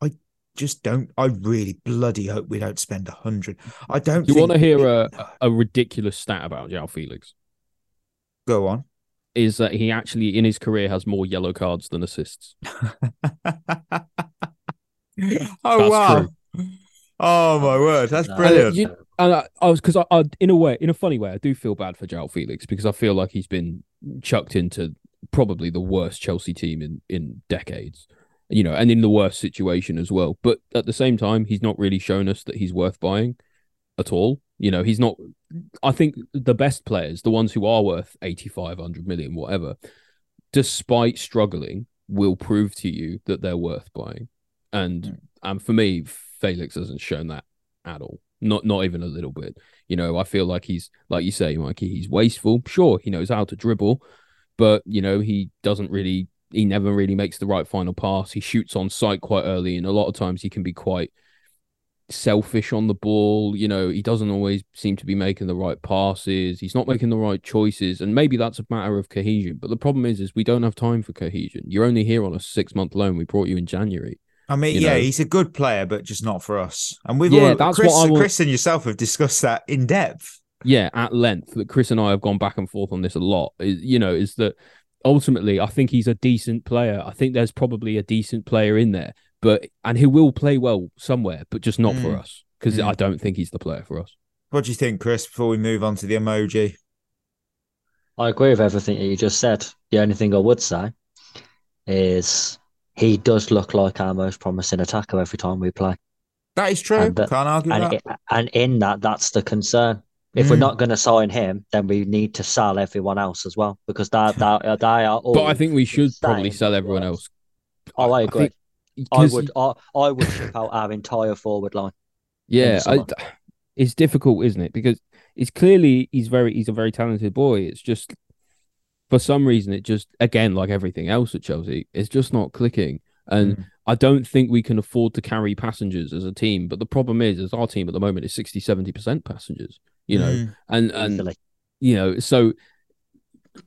I just don't. I really bloody hope we don't spend a hundred. I don't. You want to hear we- a, a ridiculous stat about João Felix? Go on. Is that he actually in his career has more yellow cards than assists? oh wow! true. Oh my word, that's brilliant. Uh, you- And I, I was because I, I, in a way, in a funny way, I do feel bad for João Felix because I feel like he's been chucked into probably the worst Chelsea team in in decades, you know, and in the worst situation as well. But at the same time, he's not really shown us that he's worth buying at all. You know, he's not. I think the best players, the ones who are worth 85, 100 million, whatever, despite struggling, will prove to you that they're worth buying. And hmm. and for me, Felix hasn't shown that at all. Not not even a little bit. You know, I feel like he's like you say, Mikey, he's wasteful. Sure, he knows how to dribble, but you know, he doesn't really he never really makes the right final pass. He shoots on sight quite early, and a lot of times he can be quite selfish on the ball. You know, he doesn't always seem to be making the right passes. He's not making the right choices, and maybe that's a matter of cohesion. But the problem is, is we don't have time for cohesion. You're only here on a six month loan. We brought you in January. I mean, yeah, know. he's a good player, but just not for us. And we've Yeah, all, that's Chris, what I want- Chris and yourself have discussed that in depth. yeah, at length that Chris and I have gone back and forth on this a lot. Is you know, is that ultimately I think he's a decent player. I think there's probably a decent player in there, but and he will play well somewhere, but just not for Mm. us because Mm. I don't think he's the player for us. What do you think, Chris? Before we move on to the emoji, I agree with everything that you just said. The only thing I would say is he does look like our most promising attacker every time we play. that is true. And, uh, Can't argue And, that. i- and in that, that's the concern. If we're Mm. not going to sign him, then we need to sell everyone else as well because they, they, they are all. But I think we should probably sell everyone words. else. Oh, I agree. think- I 'cause would, I, I would ship out our entire forward line. Yeah, I, it's difficult, isn't it? Because it's clearly he's very he's a very talented boy. It's just for some reason it just again like everything else at Chelsea, it's just not clicking. And Mm. I don't think we can afford to carry passengers as a team. But the problem is, is our team at the moment is 60, 70 percent passengers. You know, Mm. and and Easily. you know, so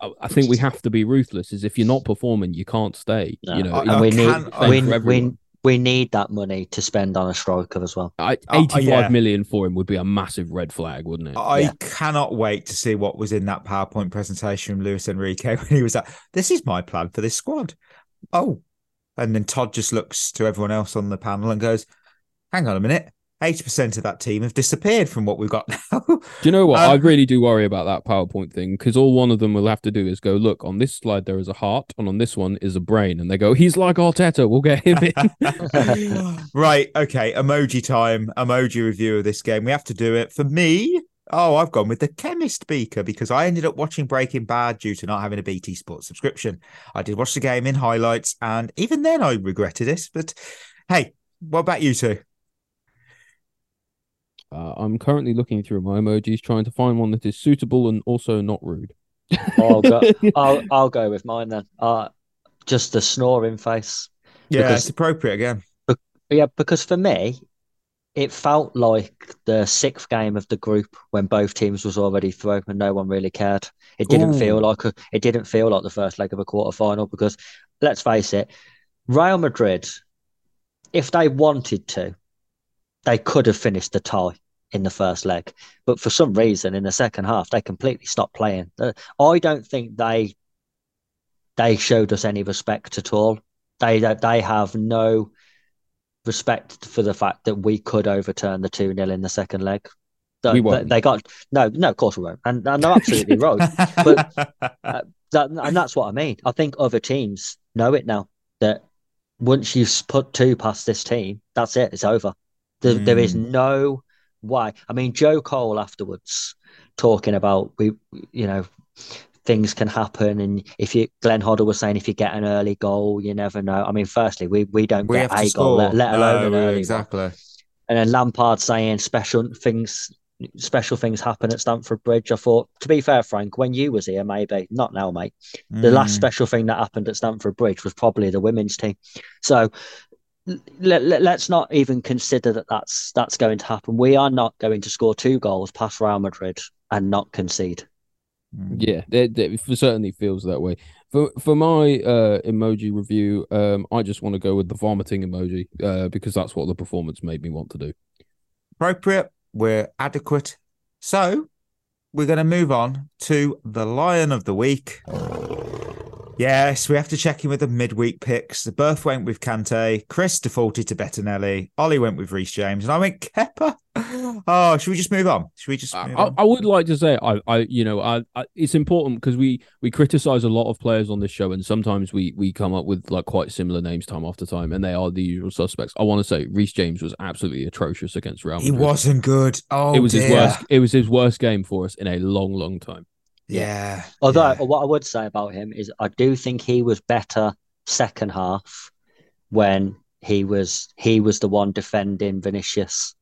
I, I think we have to be ruthless. Is if you're not performing, you can't stay. No, You know, and we need can't- Same we, for we, everyone. We need that money to spend on a striker as well. I, Uh, uh, 85 million yeah. for him would be a massive red flag, wouldn't it? I Yeah. cannot wait to see what was in that PowerPoint presentation from Luis Enrique when he was like, "This is my plan for this squad." Oh, and then Todd just looks to everyone else on the panel and goes, "Hang on a minute, eighty percent of that team have disappeared from what we've got now." Do you know what? Um, I really do worry about that PowerPoint thing because all one of them will have to do is go, look, on this slide there is a heart, and on this one is a brain. And they go, he's like Arteta, we'll get him in. right, okay, emoji time, emoji review of this game. We have to do it. For me, oh, I've gone with the chemist beaker because I ended up watching Breaking Bad due to not having a BT Sports subscription. I did watch the game in highlights, and even then I regretted it. But hey, what about you two? Uh, I'm currently looking through my emojis, trying to find one that is suitable and also not rude. I'll go. I'll I'll go with mine then. Uh, just the snoring face. Yeah, Because- it's appropriate again. Yeah, because for me, it felt like the sixth game of the group when both teams was already through and no one really cared. It didn't Ooh. feel like a, it didn't feel like the first leg of a quarter final because let's face it, Real Madrid, if they wanted to, they could have finished the tie in the first leg, but for some reason in the second half they completely stopped playing. Uh, I don't think they they showed us any respect at all. They they have no respect for the fact that we could overturn the 2 0 in the second leg. They, We they, won't. they got no, no, of course we won't, and, and they're absolutely right. But uh, that, and that's what I mean. I think other teams know it now that once you put two past this team, that's it. It's over. There, there is Hmm. no why. I mean, Joe Cole afterwards talking about we, you know, things can happen, and if you, Glenn Hoddle was saying, if you get an early goal, you never know. I mean, firstly, we we don't We get a goal, let, let alone No, an early one. exactly. And then Lampard saying special things, special things happen at Stamford Bridge. I thought, to be fair, Frank, when you was here, maybe not now, mate. The last Mm. special thing that happened at Stamford Bridge was probably the women's team. So let, let, us not even consider that that's that's going to happen. We are not going to score two goals past Real Madrid and not concede. Mm. Yeah, it, it certainly feels that way. For for my uh, emoji review, um, I just want to go with the vomiting emoji uh, because that's what the performance made me want to do. appropriate. We're adequate. So we're going to move on to the Lion of the Week. Yes, we have to check in with the midweek picks. The birth went with Kante. Chris defaulted to Bettinelli. Ollie went with Reece James, and I went Kepa. Oh, should we just move on? Should we just I, move I, on? I would like to say I, I you know I, I it's important because we we criticize a lot of players on this show and sometimes we we come up with like quite similar names time after time and they are the usual suspects. I want to say Reece James was absolutely atrocious against Real He wasn't good. Oh, it was his worst. It was his worst game for us in a long, long time. Yeah. Although yeah. what I would say about him is I do think he was better second half when he was he was the one defending Vinicius.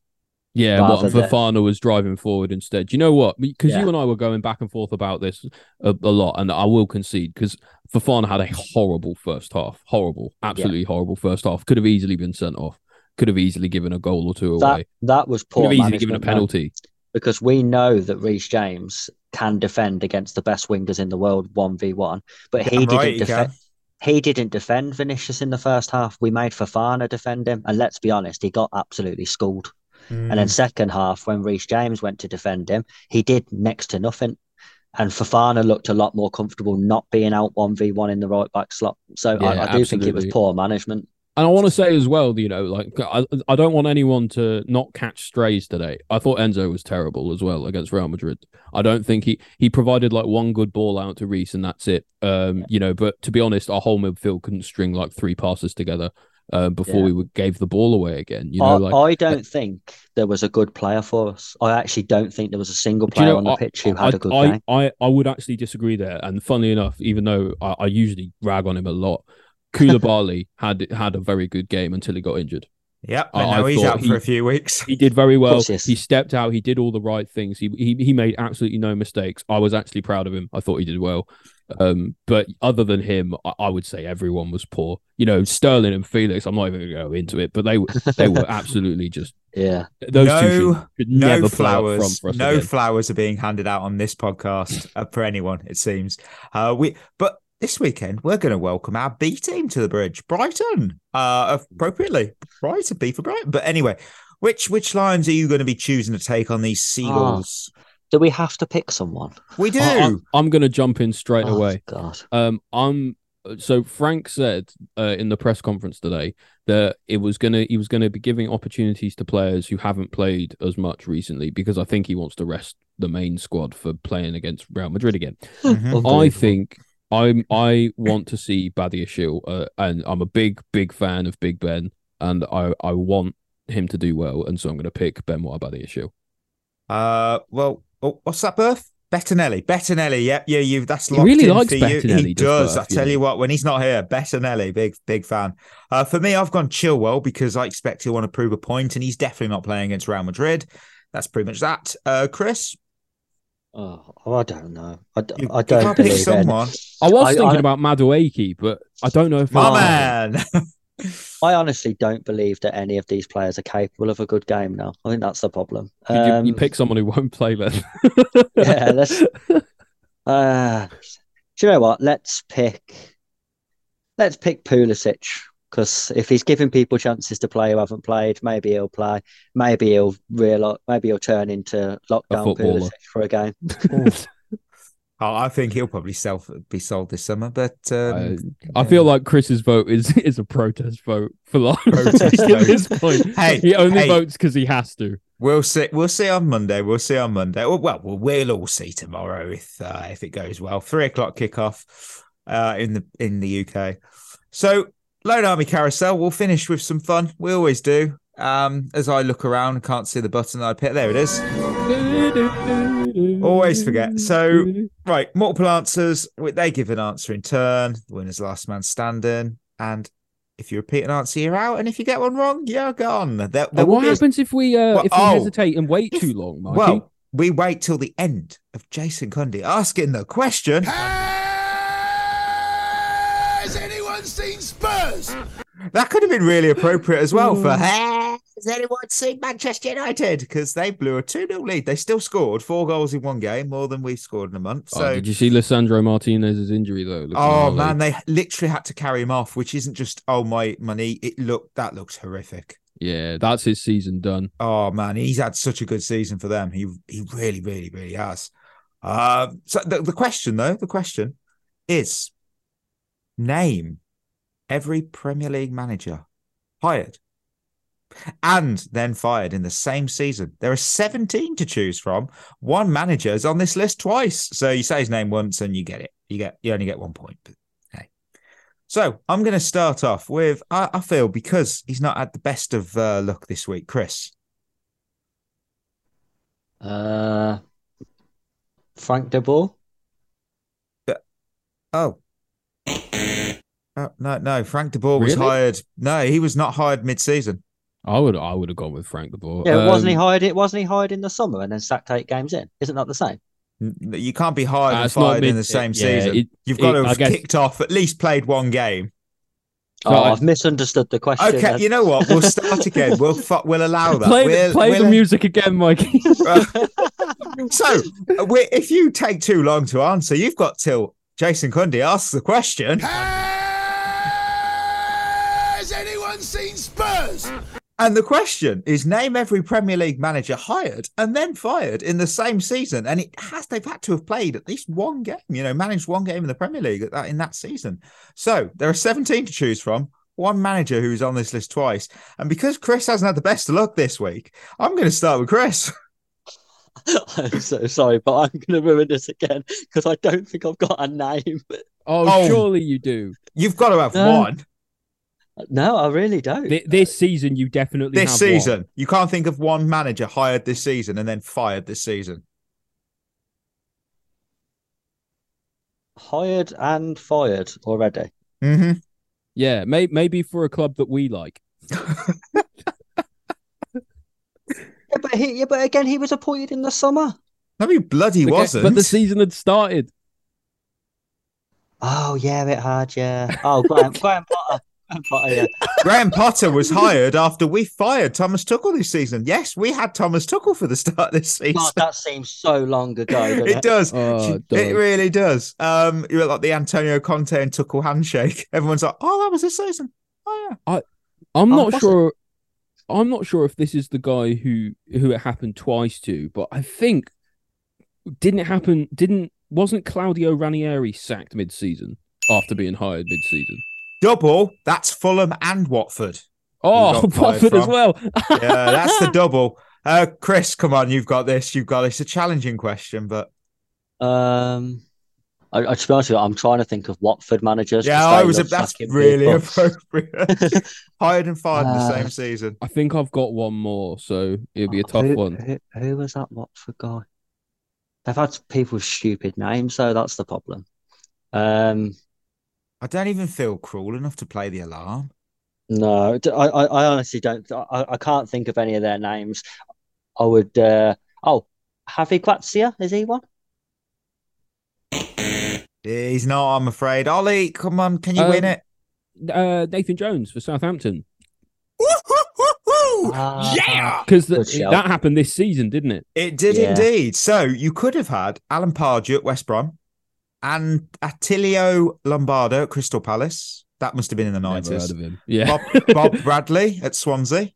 Yeah, what and than- was driving forward instead. Do you know what? Because Yeah. you and I were going back and forth about this a, a lot, and I will concede because Fofana had a horrible first half, horrible, absolutely horrible first half. Could have easily been sent off. Could have easily given a goal or two That away. that was Could poor have easily given a penalty. because we know that Reece James can defend against the best wingers in the world one v one, but he didn't right defend. He didn't defend Vinicius in the first half. We made Fofana defend him, and let's be honest, he got absolutely schooled. And Mm. then second half, when Reece James went to defend him, he did next to nothing. And Fofana looked a lot more comfortable not being out one v one in the right back slot. So Yeah, I, I do think it was poor management. And I want to say as well, you know, like I, I don't want anyone to not catch strays today. I thought Enzo was terrible as well against Real Madrid. I don't think he he provided like one good ball out to Reece and that's it. Um, you know, but to be honest, our whole midfield couldn't string like three passes together uh, before Yeah. we would, gave the ball away again. You know, I, like I don't think there was a good player for us. I actually don't think there was a single Do you player know, on the I- pitch who had a good I, game. I, I would actually disagree there. And funnily enough, even though I, I usually rag on him a lot, Koulibaly had had a very good game until he got injured. Yep. I- And I he's out he- for a few weeks. He did very well. yes. He stepped out. He did all the right things. He, he he made absolutely no mistakes. I was actually proud of him. I thought he did well. Um, but other than him, I, I would say everyone was poor. You know, Sterling and Felix. I'm not even going to go into it, but they were they were absolutely just Yeah. those No- two should, should no never play flowers. for us No again. flowers are being handed out on this podcast uh, for anyone. It seems. Uh, we but this weekend we're going to welcome our B team to the bridge, Brighton. Uh, appropriately, Brighton B for Brighton. But anyway, which which lines are you going to be choosing to take on these seagulls? Do we have to pick someone? We do. I, am going to jump in straight Oh, away. God. Um, I'm so Frank said uh, in the press conference today that it was gonna he was gonna be giving opportunities to players who haven't played as much recently because I think he wants to rest the main squad for playing against Real Madrid again. Mhm. I think I'm I want to see Badiashile, uh, and I'm a big big fan of Big Ben, and I I want him to do well, and so I'm going to pick Benoit Badiashile. Uh, well, oh, what's that birth? Bettinelli, Bettinelli, yep, yeah, you. That's He locked really in likes for you. He does does. I tell know. you what, when he's not here, Bettinelli, big big fan. Uh, for me, I've gone Chilwell because I expect he'll want to prove a point, and he's definitely not playing against Real Madrid. That's pretty much that. Uh, Chris, Oh, I don't know. I, d- you, I don't can't pick believe it. someone. I was I- thinking I- about Madueke, but I don't know if My I- man. I honestly don't believe that any of these players are capable of a good game now. I think that's the problem. You, you- you Um, pick someone who won't play then. yeah, let's. Uh, do you know what? Let's pick. Let's pick Pulisic because if he's giving people chances to play who haven't played, maybe he'll play. Maybe he'll real. Maybe he'll turn into lockdown footballer. For a game. Oh, I think he'll probably sell be sold this summer, but um, I feel like Chris's vote is is a protest vote for life Protest at vote. this point. Hey, he only hey. votes because he has to. We'll see. We'll see on Monday. We'll see on Monday. Well, well, we'll, we'll all see tomorrow if uh, if it goes well. Three o'clock kickoff uh, in the in the UK. So, Lone Army Carousel. We'll finish with some fun. We always do. Um, as I look around can't see the button that I picked, there it is. Always forget. So, right, multiple answers. They give an answer in turn. The winner's last man standing. And if you repeat an answer, you're out. And if you get one wrong, you're gone. There, there what be a- happens if we uh, Well, if we oh. hesitate and wait If- too long, Mikey? Well, we wait till the end of Jason Cundy asking the question. Has anyone seen Spurs? That could have been really appropriate as well for Has anyone seen Manchester United? Because they blew a 2 0 lead. They still scored four goals in one game, more than we've scored in a month. Oh, So, did you see Lisandro Martinez's injury though? Oh gnarly. man, they literally had to carry him off, which isn't just, oh, my money. It looked, that looks horrific. Yeah, that's his season done. Oh man, he's had such a good season for them. He he really, really, really has. Um, so the, the question though, the question is name every Premier League manager hired and then fired in the same season. There are 17 to choose from. One manager is on this list twice. So you say his name once and you get it. You get you only get one point. But hey. So I'm going to start off with I, I feel because he's not had the best of uh, luck this week, Chris. Uh, Frank de Boer. Oh. Oh, no, no. Frank de Boer was Really? hired. No, he was not hired mid-season. I would I would have gone with Frank de Boer. Yeah, wasn't he Um, hired? It wasn't he hired in the summer and then sacked eight games in? Isn't that the same? You can't be hired Uh, and it's not fired in the same yeah, season. it- You've got it- to have guess- kicked off, at least played one game. Oh, I- I've misunderstood the question. Okay, then. you know what? We'll start again. We'll fu- we'll allow that. play the, We'll- play we'll- music again, Mikey. so, uh, we if you take too long to answer, you've got till Jason Cundy asks the question. Has anyone seen Spurs? And the question is name every Premier League manager hired and then fired in the same season. And it has they've had to have played at least one game, you know, managed one game in the Premier League at that in that season. So there are 17 to choose from. One manager who's on this list twice. And because Chris hasn't had the best of luck this week, I'm going to start with Chris. I'm so sorry, but I'm going to ruin this again because I don't think I've got a name. oh, Oh. surely you do. You've got to have No. one No, I really don't. Th- This season, you definitely this have season. One. You can't think of one manager hired this season and then fired this season. Hired and fired already. hmm Yeah, may- maybe for a club that we like. Yeah, but he, yeah, but again, he was appointed in the summer. No, he bloody Okay, wasn't. But the season had started. Oh yeah, it had. Yeah. Oh, Graham, Graham Potter. Graham Potter. Yeah. Graham Potter was hired after we fired Thomas Tuchel this season. Yes, we had Thomas Tuchel for the start this season. God, that seems so long ago. doesn't it does. Oh, it it really does. Um, you look like the Antonio Conte and Tuchel handshake. Everyone's like, "Oh, that was this season." Oh yeah. I'm Oh, not was it? sure. I'm not sure if this is the guy who who it happened twice to, but I think didn't it happen? Didn't wasn't Claudio Ranieri sacked mid-season after being hired mid-season? Double. That's Fulham and Watford. Oh, Watford as well. Yeah, that's the double. Uh, Chris, come on, you've got this. You've got it's a challenging question, but Um, I, I, to be honest with you, I'm trying to think of Watford managers. yeah, I was. A, That's really people. appropriate. hired and fired in the Uh, same season. I think I've got one more, so it'll be a tough who, one. Who, who was that Watford guy? They've had people with stupid names, so that's the problem. Um, I don't even feel cruel enough to play the alarm. no, I, I honestly don't. I, I can't think of any of their names. I would. Uh, oh, Javi Gracia, is he one? He's not, I'm afraid. Ollie, come on, can you Um, win it? Uh, Nathan Jones for Southampton Ah, yeah! because Good that happened this season, didn't it? It did yeah. indeed. So you could have had Alan Pardew at West Brom and Attilio Lombardo at Crystal Palace. That must have been in the Never heard nineties. of him. Yeah, Bob, Bob Bradley at Swansea.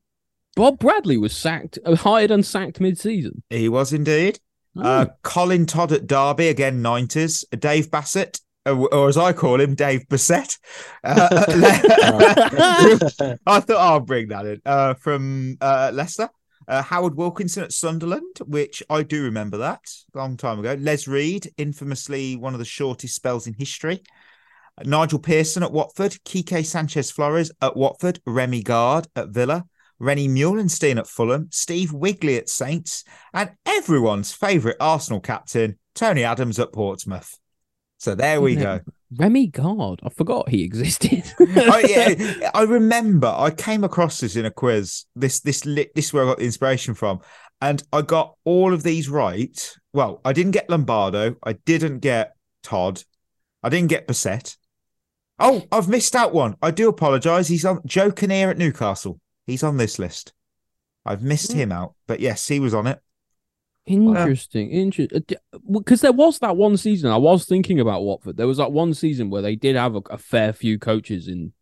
Bob Bradley was sacked, uh, hired and sacked mid-season. He was indeed. Uh, Oh. Colin Todd at Derby again, nineties. Dave Bassett, uh, or as I call him, Dave Bassett. Uh, I thought I'll bring that in uh, from uh, Leicester. Uh, Howard Wilkinson at Sunderland, which I do remember that a long time ago. Les Reed, infamously one of the shortest spells in history. Nigel Pearson at Watford, Quique Sanchez Flores at Watford, Remy Garde at Villa, René Meulensteen at Fulham, Steve Wigley at Saints, and everyone's favourite Arsenal captain, Tony Adams at Portsmouth. So there we go. Remy Garde. I forgot he existed. I, oh, yeah, I remember I came across this in a quiz. This this lit this is where I got the inspiration from, and I got all of these right. Well, I didn't get Lombardo. I didn't get Todd. I didn't get Bassett. Oh, I've missed out one. I do apologise. He's on Joe Kinnear at Newcastle. He's on this list. I've missed hmm. him out, but yes, he was on it. Interesting, interesting. Because uh, there was that one season. I was thinking about Watford. There was that one season where they did have a, a fair few coaches in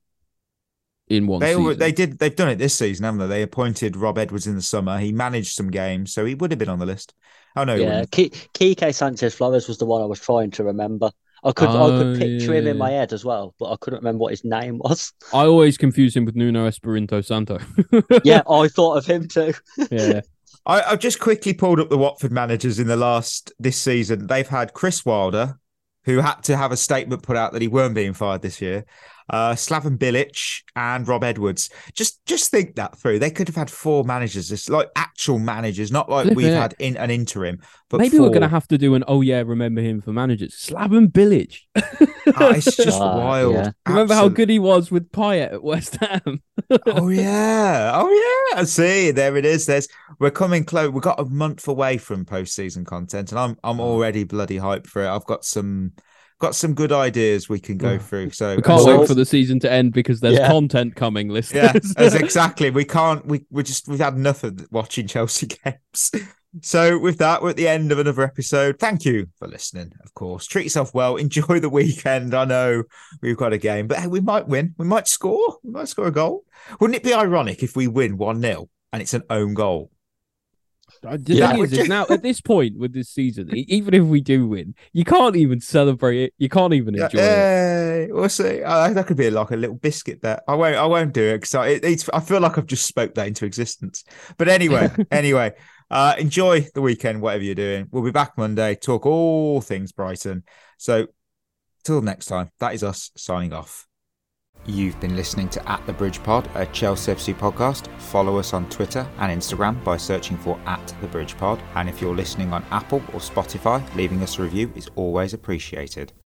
in one. They season. were, they did they've done it this season, haven't they? They appointed Rob Edwards in the summer. He managed some games, so he would have been on the list. Oh no, he Yeah, wouldn't. Quique Sanchez Flores was the one I was trying to remember. I could I Oh, could picture him in my head as well, but I couldn't remember what his name was. I always confuse him with Nuno Espirito Santo. yeah, I thought of him too. yeah. I, I've just quickly pulled up the Watford managers in the last this season. They've had Chris Wilder, who had to have a statement put out that he weren't being fired this year. Uh, Slaven Bilic and Rob Edwards. Just just think that through. They could have had four managers, just like actual managers, not like Flip we've it. had in an interim. But Maybe we we're gonna have to do an oh yeah, remember him for managers. Slaven Bilic. Ah, it's just Ah, wild. yeah. remember how good he was with Payet at West Ham? oh yeah, oh yeah. I see. There it is. There's we're coming close. We've got a month away from postseason content, and I'm. I'm already bloody hyped for it. I've got some got some good ideas we can go through. So We can't uh, wait for the season to end because there's Yeah. content coming, listeners. yeah, that's exactly. We can't. We we just we've had enough of watching Chelsea games. So with that, we're at the end of another episode. Thank you for listening. Of course, treat yourself well. Enjoy the weekend. I know we've got a game, but hey, we might win. We might score. We might score a goal. Wouldn't it be ironic if we win one 0 and it's an own goal? The Yeah. thing is, is now at this point with this season, even if we do win, you can't even celebrate it. You can't even enjoy it. Hey, we'll see. Uh, that could be like a little biscuit bet. I won't. I won't do it because it, it's. I feel like I've just spoke that into existence. But anyway, anyway, uh, enjoy the weekend, whatever you're doing. We'll be back Monday. Talk all things Brighton. So, till next time, that is us signing off. You've been listening to At the Bridge Pod, a Chelsea FC podcast. Follow us on Twitter and Instagram by searching for At the Bridge Pod. And if you're listening on Apple or Spotify, leaving us a review is always appreciated.